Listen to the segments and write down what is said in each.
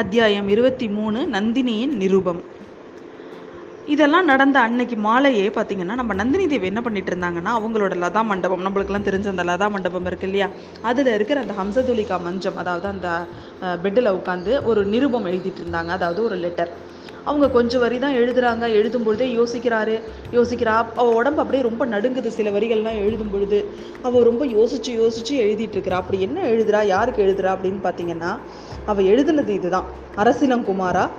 அத்தியாயம் இருபத்தி மூணு நந்தினியின் நிரூபம். இதெல்லாம் நடந்த அன்னைக்கு மாலையே பார்த்தீங்கன்னா நம்ம நந்தினி தேவி என்ன பண்ணிட்டு இருந்தாங்கன்னா அவங்களோட லதா மண்டபம் நம்மளுக்கெல்லாம் தெரிஞ்ச அந்த லதா மண்டபம் இருக்கு இல்லையா? அதில் இருக்கிற அந்த ஹம்சதுலிகா மஞ்சம் அதாவது அந்த பெட்டில் உட்காந்து ஒரு நிருபம் எழுதிட்டு இருந்தாங்க. அதாவது ஒரு லெட்டர் அவங்க கொஞ்சம் வரி தான் எழுதுறாங்க. எழுதும் பொழுதே யோசிக்கிறாரு. யோசிக்கிறா அவ உடம்பு அப்படியே ரொம்ப நடுங்குது. சில வரிகள்லாம் எழுதும் பொழுது அவ ரொம்ப யோசிச்சு யோசிச்சு எழுதிட்டு இருக்கிறா. அப்படி என்ன எழுதுறா? யாருக்கு எழுதுறா? அப்படின்னு பார்த்தீங்கன்னா அவ எழுதுனது இதுதான். அரசிலங்குமாரா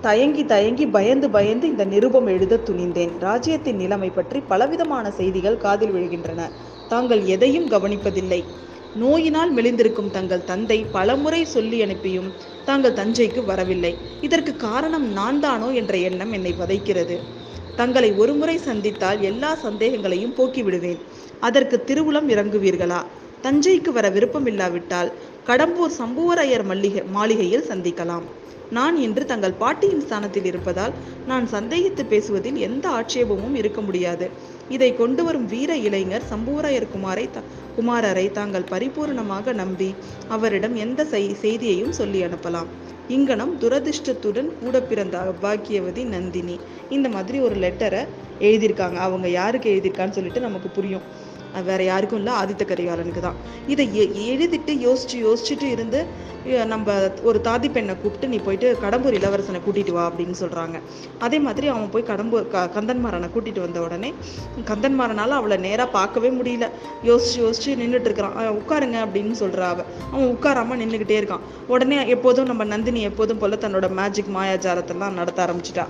தயங்கி தயங்கி பயந்து பயந்து இந்த நிருபம் எழுத துணிந்தேன். ராஜ்யத்தின் நிலைமை பற்றி பலவிதமான செய்திகள் காதில் விழுகின்றன. தாங்கள் எதையும் கவனிப்பதில்லை. நோயினால் மெலிந்திருக்கும் தங்கள் தந்தை பலமுறை சொல்லி அனுப்பியும் தாங்கள் தஞ்சைக்கு வரவில்லை. இதற்கு காரணம் நான் தானோ என்ற எண்ணம் என்னை வதைக்கிறது. தங்களை ஒருமுறை சந்தித்தால் எல்லா சந்தேகங்களையும் போக்கிவிடுவேன். அதற்கு திருவுளம் இறங்குவீர்களா? தஞ்சைக்கு வர விருப்பம் இல்லாவிட்டால் கடம்பூர் சம்புவரையர் மல்லிகை மாளிகையில் சந்திக்கலாம். நான் இன்று தங்கள் பாட்டியின் ஸ்தானத்தில் இருப்பதால் நான் சந்தேகித்து பேசுவதில் எந்த ஆட்சேபமும் இருக்க முடியாது. இதை கொண்டு வரும் வீர இளைஞர் சம்புவராயர் குமாரை த குமாரரை தாங்கள் பரிபூர்ணமாக நம்பி அவரிடம் எந்த செய்தியையும் சொல்லி அனுப்பலாம். இங்கனம் துரதிர்ஷ்டத்துடன் கூட பிறந்த அபாக்கியவதி நந்தினி. இந்த மாதிரி ஒரு லெட்டரை எழுதியிருக்காங்க. அவங்க யாருக்கு எழுதியிருக்கான்னு சொல்லிட்டு நமக்கு புரியும். வேற யாருக்கும் இல்லை ஆதித்த கரிகாலனுக்கு தான். இதை எழுதிட்டு யோசிச்சு யோசிச்சுட்டு இருந்து நம்ம ஒரு தாதி பெண்ணை கூப்பிட்டு நீ போயிட்டு கடம்பூர் இளவரசனை கூட்டிட்டு வா அப்படின்னு சொல்றாங்க. அதே மாதிரி அவன் போய் கடம்பூர் க கந்தன்மாரனை கூட்டிட்டு வந்த உடனே கந்தன்மாரனால அவளை நேராக பார்க்கவே முடியல. யோசிச்சு யோசிச்சு நின்றுட்டு இருக்கிறான். உட்காருங்க அப்படின்னு சொல்றா அவ. அவன் உட்காராம நின்றுகிட்டே இருக்கான். உடனே எப்போதும் நம்ம நந்தினி எப்போதும் போல தன்னோட மேஜிக் மாயாஜாலத்தெல்லாம் நடத்த ஆரம்பிச்சிட்டா.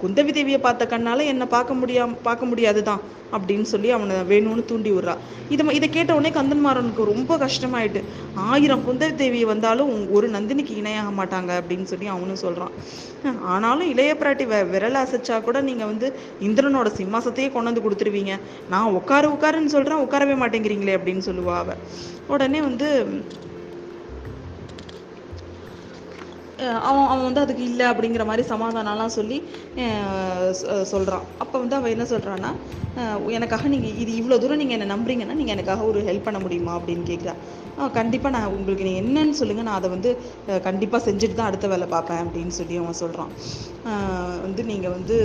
குந்தவி தேவியை பார்த்த கண்ணால என்ன பார்க்க முடியாம பார்க்க முடியாது தான் அப்படின்னு சொல்லி அவனை வேணும்னு தூண்டி விடுறா இதை இதை கேட்ட உடனே கந்தன்மாறனுக்கு ரொம்ப கஷ்டமாயிட்டு ஆயிரம் குந்தவி தேவி வந்தாலும் ஒரு நந்தினிக்கு இணையாக மாட்டாங்க அப்படின்னு சொல்லி அவனும் சொல்றான். ஆனாலும் இளைய பிராட்டி வெ விரல் அசைச்சா கூட நீங்க வந்து இந்திரனோட சிம்மாசத்தையே கொண்டு வந்து கொடுத்துருவீங்க. நான் உட்காரு உட்காருன்னு சொல்றேன் உட்காரவே மாட்டேங்கிறீங்களே அப்படின்னு சொல்லுவா அவ. உடனே வந்து அவன் அவன் வந்து அதுக்கு இல்லை அப்படிங்கிற மாதிரி சமாதானம்லாம் சொல்லி சொல்கிறான் அப்போ வந்து அவன் என்ன சொல்கிறான்னா எனக்காக நீங்கள் இது இவ்வளோ தூரம் நீங்கள் என்னை நம்புறீங்கன்னா நீங்கள் எனக்காக ஒரு ஹெல்ப் பண்ண முடியுமா அப்படின்னு கேட்குறா கண்டிப்பாக நான் உங்களுக்கு நீங்கள் என்னன்னு சொல்லுங்கள் நான் அதை வந்து கண்டிப்பாக செஞ்சுட்டு தான் அடுத்த வேலை பார்ப்பேன் அப்படின்னு சொல்லி அவன் சொல்கிறான் வந்து நீங்கள் வந்து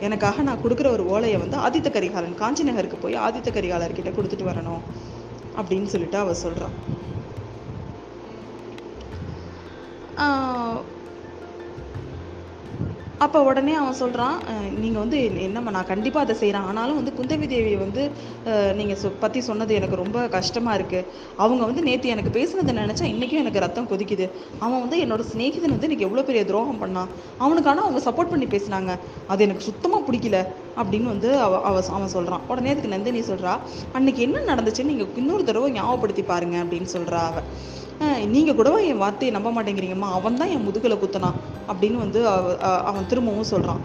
எனக்காக நான் கொடுக்குற ஒரு ஓலையை வந்து ஆதித்த கரிகாலன் காஞ்சி நகருக்கு போய் ஆதித்த கரிகாலர்கிட்ட கொடுத்துட்டு வரணும் அப்படின்னு சொல்லிட்டு அவள் சொல்கிறான் அப்போ உடனே அவன் சொல்கிறான் நீங்கள் வந்து என்னம்மா நான் கண்டிப்பாக அதை செய்கிறேன் ஆனாலும் வந்து குந்தவி தேவியை வந்து நீங்கள் சொ பற்றி சொன்னது எனக்கு ரொம்ப கஷ்டமாக இருக்குது அவங்க வந்து நேற்று எனக்கு பேசுனதை நினச்சா இன்றைக்கும் எனக்கு ரத்தம் கொதிக்குது. அவன் வந்து என்னோட சிநேகிதன் வந்து எனக்கு எவ்வளோ பெரிய துரோகம் பண்ணான். அவனுக்கான அவங்க சப்போர்ட் பண்ணி பேசினாங்க. அது எனக்கு சுத்தமாக பிடிக்கல அப்படின்னு வந்து அவ அவ அவன் சொல்கிறான் உடனே அதுக்கு நந்தினி சொல்கிறா அன்னைக்கு என்ன நடந்துச்சுன்னு நீங்கள் இன்னொரு தடவை ஞாபகப்படுத்தி பாருங்க அப்படின்னு சொல்கிறா அவள் நீங்கள் கூடவா என் வார்த்தையை நம்ப மாட்டேங்கிறீங்கம்மா? அவன் தான் என் முதுகில் குத்தனான் அப்படின்னு வந்து அவன் திரும்பவும் சொல்கிறான்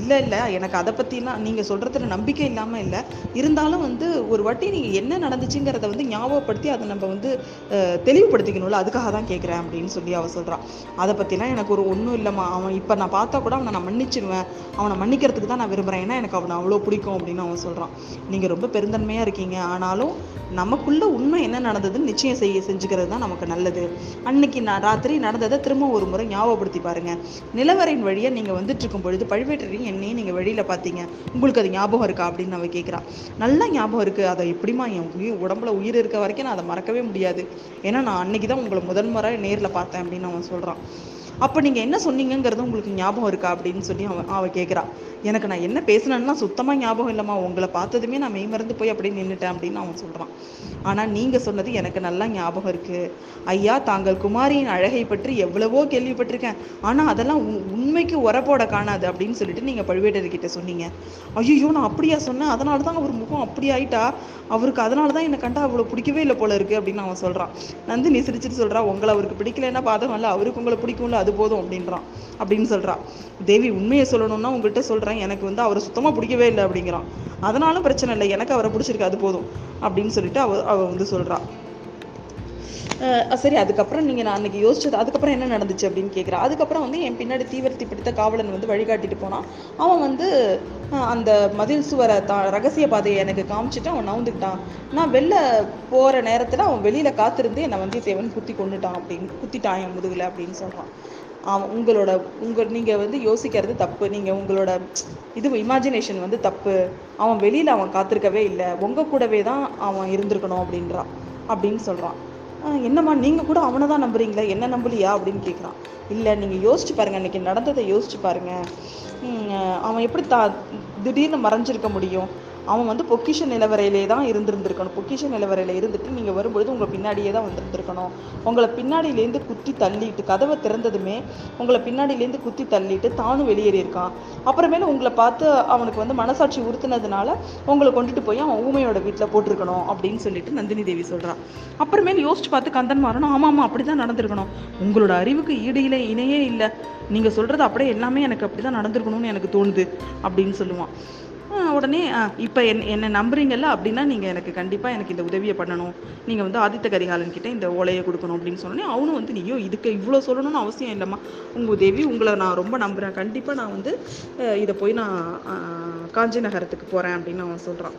இல்லை இல்லை. எனக்கு அதை பற்றிலாம் நீங்கள் சொல்கிறதுல நம்பிக்கை இல்லாமல் இல்லை. இருந்தாலும் வந்து ஒரு வாட்டி நீங்கள் என்ன நடந்துச்சுங்கிறத வந்து ஞாபகப்படுத்தி அதை நம்ம வந்து தெளிவுபடுத்திக்கணும்ல. அதுக்காக தான் கேட்குறேன் அப்படின்னு சொல்லி அவள் சொல்கிறான் அதை பற்றிலாம் எனக்கு ஒரு ஒன்றும் இல்லைம்மா. அவன் இப்போ நான் பார்த்தா கூட அவனை நான் மன்னிச்சிடுவேன் அவனை மன்னிக்கிறதுக்கு தான் நான் விரும்புகிறேன் ஏன்னா எனக்கு அவனை அவ்வளோ பிடிக்கும் அப்படின்னு அவன் சொல்கிறான் நீங்கள் ரொம்ப பெருந்தன்மையாக இருக்கீங்க. ஆனாலும் நமக்குள்ளே உண்மை என்ன நடந்ததுன்னு நிச்சயம் செய்ய தெரிஞ்சுக்கிறது தான் நமக்கு நல்லது. அன்னைக்கு நான் ராத்திரி நடந்ததை திரும்ப ஒரு முறை ஞாபகப்படுத்தி பாருங்க. நிலவரையின் வழியாக நீங்கள் வந்துட்டு இருக்கும் பொழுது பழுவேட்டரையும் என்னையும் நீங்கள் வெளியில் பார்த்தீங்க. உங்களுக்கு அது ஞாபகம் இருக்கா அப்படின்னு அவ கேட்குறா. நல்லா ஞாபகம் இருக்குது அதை எப்படிமா என் உயிர் உடம்புல உயிர் இருக்க வரைக்கும் நான் அதை மறக்கவே முடியாது. ஏன்னா நான் அன்னைக்கு தான் உங்களை முதல் முறை நேரில் பார்த்தேன் அப்படின்னு அவன் சொல்கிறான் அப்போ நீங்கள் என்ன சொன்னீங்கிறது உங்களுக்கு ஞாபகம் இருக்கா அப்படின்னு சொல்லி அவன் அவள் கேட்குறா எனக்கு நான் என்ன பேசினேன்னா சுத்தமாக ஞாபகம் இல்லைம்மா உங்களை பார்த்ததுமே நான் மெய்மறந்து போய் அப்படியே நின்றுட்டேன் அப்படின்னு அவன் சொல்கிறான் ஆனால் நீங்கள் சொன்னது எனக்கு நல்லா ஞாபகம் இருக்குது ஐயா தாங்கள் குமாரியின் அழகை பற்றி எவ்வளவோ கேள்விப்பட்டிருக்கேன். ஆனால் அதெல்லாம் உண்மைக்கு உரப்போட காணாது அப்படின்னு சொல்லிட்டு நீங்கள் பழுவேட்டர்கிட்ட சொன்னீங்க. ஐயோ நான் அப்படியா சொன்னேன்? அதனால தான் அவர் முகம் அப்படி ஆயிட்டா? அவருக்கு அதனால தான் என்னை கண்டா அவ்வளோ பிடிக்கவே இல்லை போல இருக்குது அப்படின்னு அவன் சொல்கிறான் நந்தினி சிரிச்சிட்டு சொல்கிறா உங்களை அவருக்கு பிடிக்கலன்னா பாதகம் இல்லை அவருக்கு உங்களை பிடிக்கும்ல அது போதும் அப்படின்றான். அப்படின்னு சொல்கிறான் தேவி உண்மையை சொல்லணும்னா உங்கள்கிட்ட சொல்கிறேன் எனக்கு வந்து அவரை சுத்தமாக பிடிக்கவே இல்லை அப்படிங்கிறான். அதனாலும் பிரச்சனை இல்லை. எனக்கு அவரை பிடிச்சிருக்கு. அது போதும். அப்படின்னு சொல்லிட்டு அவ அவ வந்து சொல்கிறான் சரி அதுக்கப்புறம் நீங்கள் நான் அன்றைக்கி யோசிச்சது அதுக்கப்புறம் என்ன நடந்துச்சு அப்படின்னு கேட்குறேன் அதுக்கப்புறம் வந்து என் பின்னாடி தீவிரத்தி பிடித்த காவலன் வந்து வழிகாட்டிட்டு போனான். அவன் வந்து அந்த மதில் சுவரை தா ரகசிய பாதையை எனக்கு காமிச்சிட்டு அவன் நவுந்துக்கிட்டான். நான் வெளில போகிற நேரத்தில் அவன் வெளியில் காத்திருந்து என்னை வந்தியத்தேவன் குத்தி கொண்டுட்டான் அப்படின்னு குத்திட்டான் என் முதுகில் அப்படின்னு சொல்கிறான் அவன் உங்களோட உங்கள் நீங்கள் வந்து யோசிக்கிறது தப்பு. நீங்கள் உங்களோட இது இமேஜினேஷன் வந்து தப்பு. அவன் வெளியில் அவன் காத்திருக்கவே இல்லை. உங்கள் கூடவே தான் அவன் இருந்திருக்கணும் அப்படின்றான். அப்படின்னு சொல்கிறான் என்னம்மா நீங்கள் கூட அவனை தான் நம்புறீங்களா என்ன நம்பலையா அப்படின்னு கேட்குறான் இல்லை நீங்கள் யோசிச்சு பாருங்கள் அன்றைக்கி நடந்ததை யோசிச்சு பாருங்கள் அவன் எப்படி தா திடீர்னு மறைஞ்சிருக்க முடியும்? அவன் வந்து பொக்கிஷ நிலவரையிலே தான் இருந்திருந்திருக்கணும். பொக்கிஷ நிலவரையில் இருந்துட்டு நீங்கள் வரும்பொழுது உங்கள் பின்னாடியே தான் வந்திருந்திருக்கணும். உங்களை பின்னாடியிலேருந்து குத்தி தள்ளிட்டு கதவை திறந்ததுமே உங்களை பின்னாடியிலேருந்து குத்தி தள்ளிட்டு தானும் வெளியேறியிருக்கான். அப்புறமேல உங்களை பார்த்து அவனுக்கு வந்து மனசாட்சி உறுத்துனதுனால உங்களை கொண்டுட்டு போய் அவன் ஊமையோட வீட்டில் போட்டிருக்கணும் அப்படின்னு சொல்லிட்டு நந்தினி தேவி சொல்கிறான் அப்புறமேல் யோசிச்சு பார்த்து கந்தன் மாறணும் ஆமாம் ஆமாம் அப்படி தான் நடந்திருக்கணும். உங்களோட அறிவுக்கு ஈடு இணையே இல்லை. நீங்கள் சொல்கிறது அப்படியே எல்லாமே எனக்கு அப்படி தான் நடந்திருக்கணும்னு எனக்கு தோணுது அப்படின்னு சொல்லுவான். உடனே இப்போ என் என்னை நம்புறீங்கல்ல அப்படின்னா நீங்கள் எனக்கு கண்டிப்பாக எனக்கு இந்த உதவியை பண்ணணும். நீங்கள் வந்து ஆதித்த கரிகாலன் கிட்டே இந்த ஓலையை கொடுக்கணும் அப்படின்னு சொன்னோன்னே அவனும் வந்து நீயோ இதுக்கு இவ்வளோ சொல்லணும்னு அவசியம் இல்லைம்மா. உங்கள் உதவி உங்களை நான் ரொம்ப நம்புகிறேன் கண்டிப்பாக நான் வந்து இதை போய் நான் காஞ்சி நகரத்துக்கு போகிறேன் அப்படின்னு அவன் சொல்கிறான்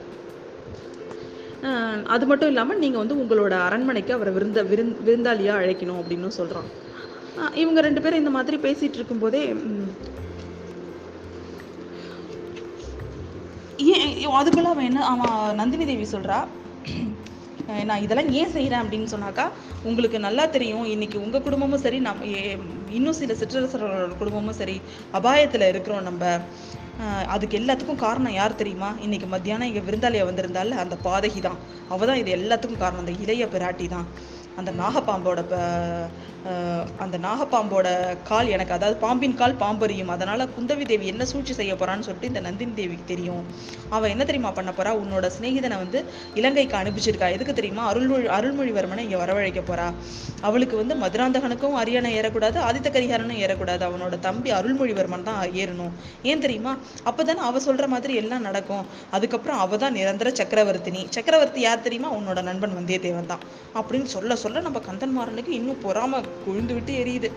அது மட்டும் இல்லாமல் நீங்கள் வந்து உங்களோட அரண்மனைக்கு அவரை விருந்த விருந் விருந்தாளியாக அழைக்கணும் அப்படின்னு சொல்கிறான் இவங்க ரெண்டு பேரும் இந்த மாதிரி பேசிகிட்டு இருக்கும்போதே ஏன் அதுக்குள்ள அவன் என்ன அவன் நந்தினி தேவி சொல்றா நான் இதெல்லாம் ஏன் செய்கிறேன் அப்படின்னு சொன்னாக்கா உங்களுக்கு நல்லா தெரியும். இன்னைக்கு உங்கள் குடும்பமும் சரி நம் ஏ- இன்னும் சில சிற்றரசர்களோட குடும்பமும் சரி அபாயத்தில் இருக்கிறோம் நம்ம. அதுக்கு எல்லாத்துக்கும் காரணம் யார் தெரியுமா? இன்னைக்கு மத்தியானம் இங்கே விருந்தாளியா வந்திருந்தால அந்த பாதகி தான். அவள் தான் இது எல்லாத்துக்கும் காரணம். அந்த இளைய பிராட்டி தான். அந்த நாகப்பாம்போட ப- அந்த நாகப்பாம்போட கால் எனக்கு அதாவது பாம்பின் கால் பாம்பறியும். அதனால குந்தவி தேவி என்ன சூழ்ச்சி செய்ய போறான்னு சொல்லிட்டு இந்த நந்தினி தேவிக்கு தெரியும். அவள் என்ன தெரியுமா பண்ண போறா? உன்னோட சிநேகிதனை வந்து இலங்கைக்கு அனுப்பிச்சிருக்கா. எதுக்கு தெரியுமா? அருள்மொழி அருள்மொழிவர்மனை இங்க வரவழைக்க போறா. அவளுக்கு வந்து மதுராந்தகனுக்கும் அரியணை ஏறக்கூடாது ஆதித்த கரிகாரனும் ஏறக்கூடாது. அவனோட தம்பி அருள்மொழிவர்மன் தான் ஏறணும். ஏன் தெரியுமா? அப்பதானே அவ சொல்ற மாதிரி எல்லாம் நடக்கும். அதுக்கப்புறம் அவள் தான் நிரந்தர சக்கரவர்த்தினி. சக்கரவர்த்தி யார் தெரியுமா? உன்னோட நண்பன் வந்தியத்தேவன் தான். அப்படின்னு சொல்ல சொல்ல நம்ம கந்தன்மாறனுக்கு இன்னும் பொறாம கொழுந்து விட்டு எரியுது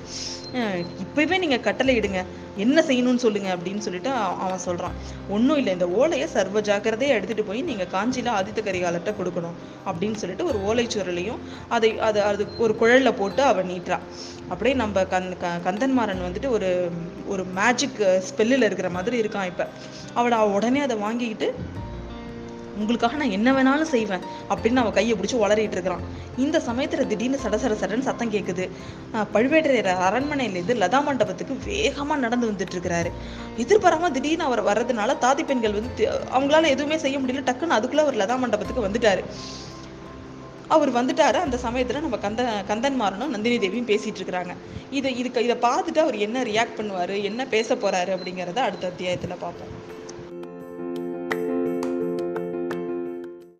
இப்பவே நீங்க கட்டளை இடுங்க. என்ன செய்யணும்னு சொல்லுங்க அப்படின்னு சொல்லிட்டு அவன் சொல்றான். ஒன்றும் இல்லை இந்த ஓலையை சர்வ ஜாக்கிரதையை எடுத்துட்டு போய் நீங்க காஞ்சியில ஆதித்த கரிகாலர்கிட்ட கொடுக்கணும். அப்படின்னு சொல்லிட்டு ஒரு ஓலைச்சுவரலையும் அதை அது அது ஒரு குழல்ல போட்டு அவன் நீட்டுறா. அப்படியே நம்ம கந் க கந்தன்மாறன் வந்துட்டு ஒரு ஒரு மேஜிக் ஸ்பெல்லில் இருக்கிற மாதிரி இருக்கான் இப்போ. அவளை உடனே அதை வாங்கிக்கிட்டு உங்களுக்காக நான் என்ன வேணாலும் செய்வேன் அப்படின்னு அவன் கையை பிடிச்சி உளறிட்டு இருக்கிறான். இந்த சமயத்துல திடீர்னு சட சட சடன்னு சத்தம் கேட்குது பழுவேட்டரையர் அரண்மனையிலேருந்து லதா மண்டபத்துக்கு வேகமா நடந்து வந்துட்டு இருக்கிறாரு. எதிர்பாராம திடீர்னு அவர் வர்றதுனால தாதி பெண்கள் வந்து அவங்களால எதுவுமே செய்ய முடியல. டக்குன்னு அதுக்குள்ள அவர் லதா மண்டபத்துக்கு வந்துட்டாரு. அவர் வந்துட்டாரு. அந்த சமயத்துல நம்ம கந்த கந்தன்மாரனும் நந்தினி தேவியும் பேசிட்டு இருக்கிறாங்க. இதை இதுக்கு இதை பார்த்துட்டு அவர் என்ன ரியாக்ட் பண்ணுவாரு? என்ன பேச போறாரு அப்படிங்கிறத அடுத்த அத்தியாயத்துல பார்ப்போம்.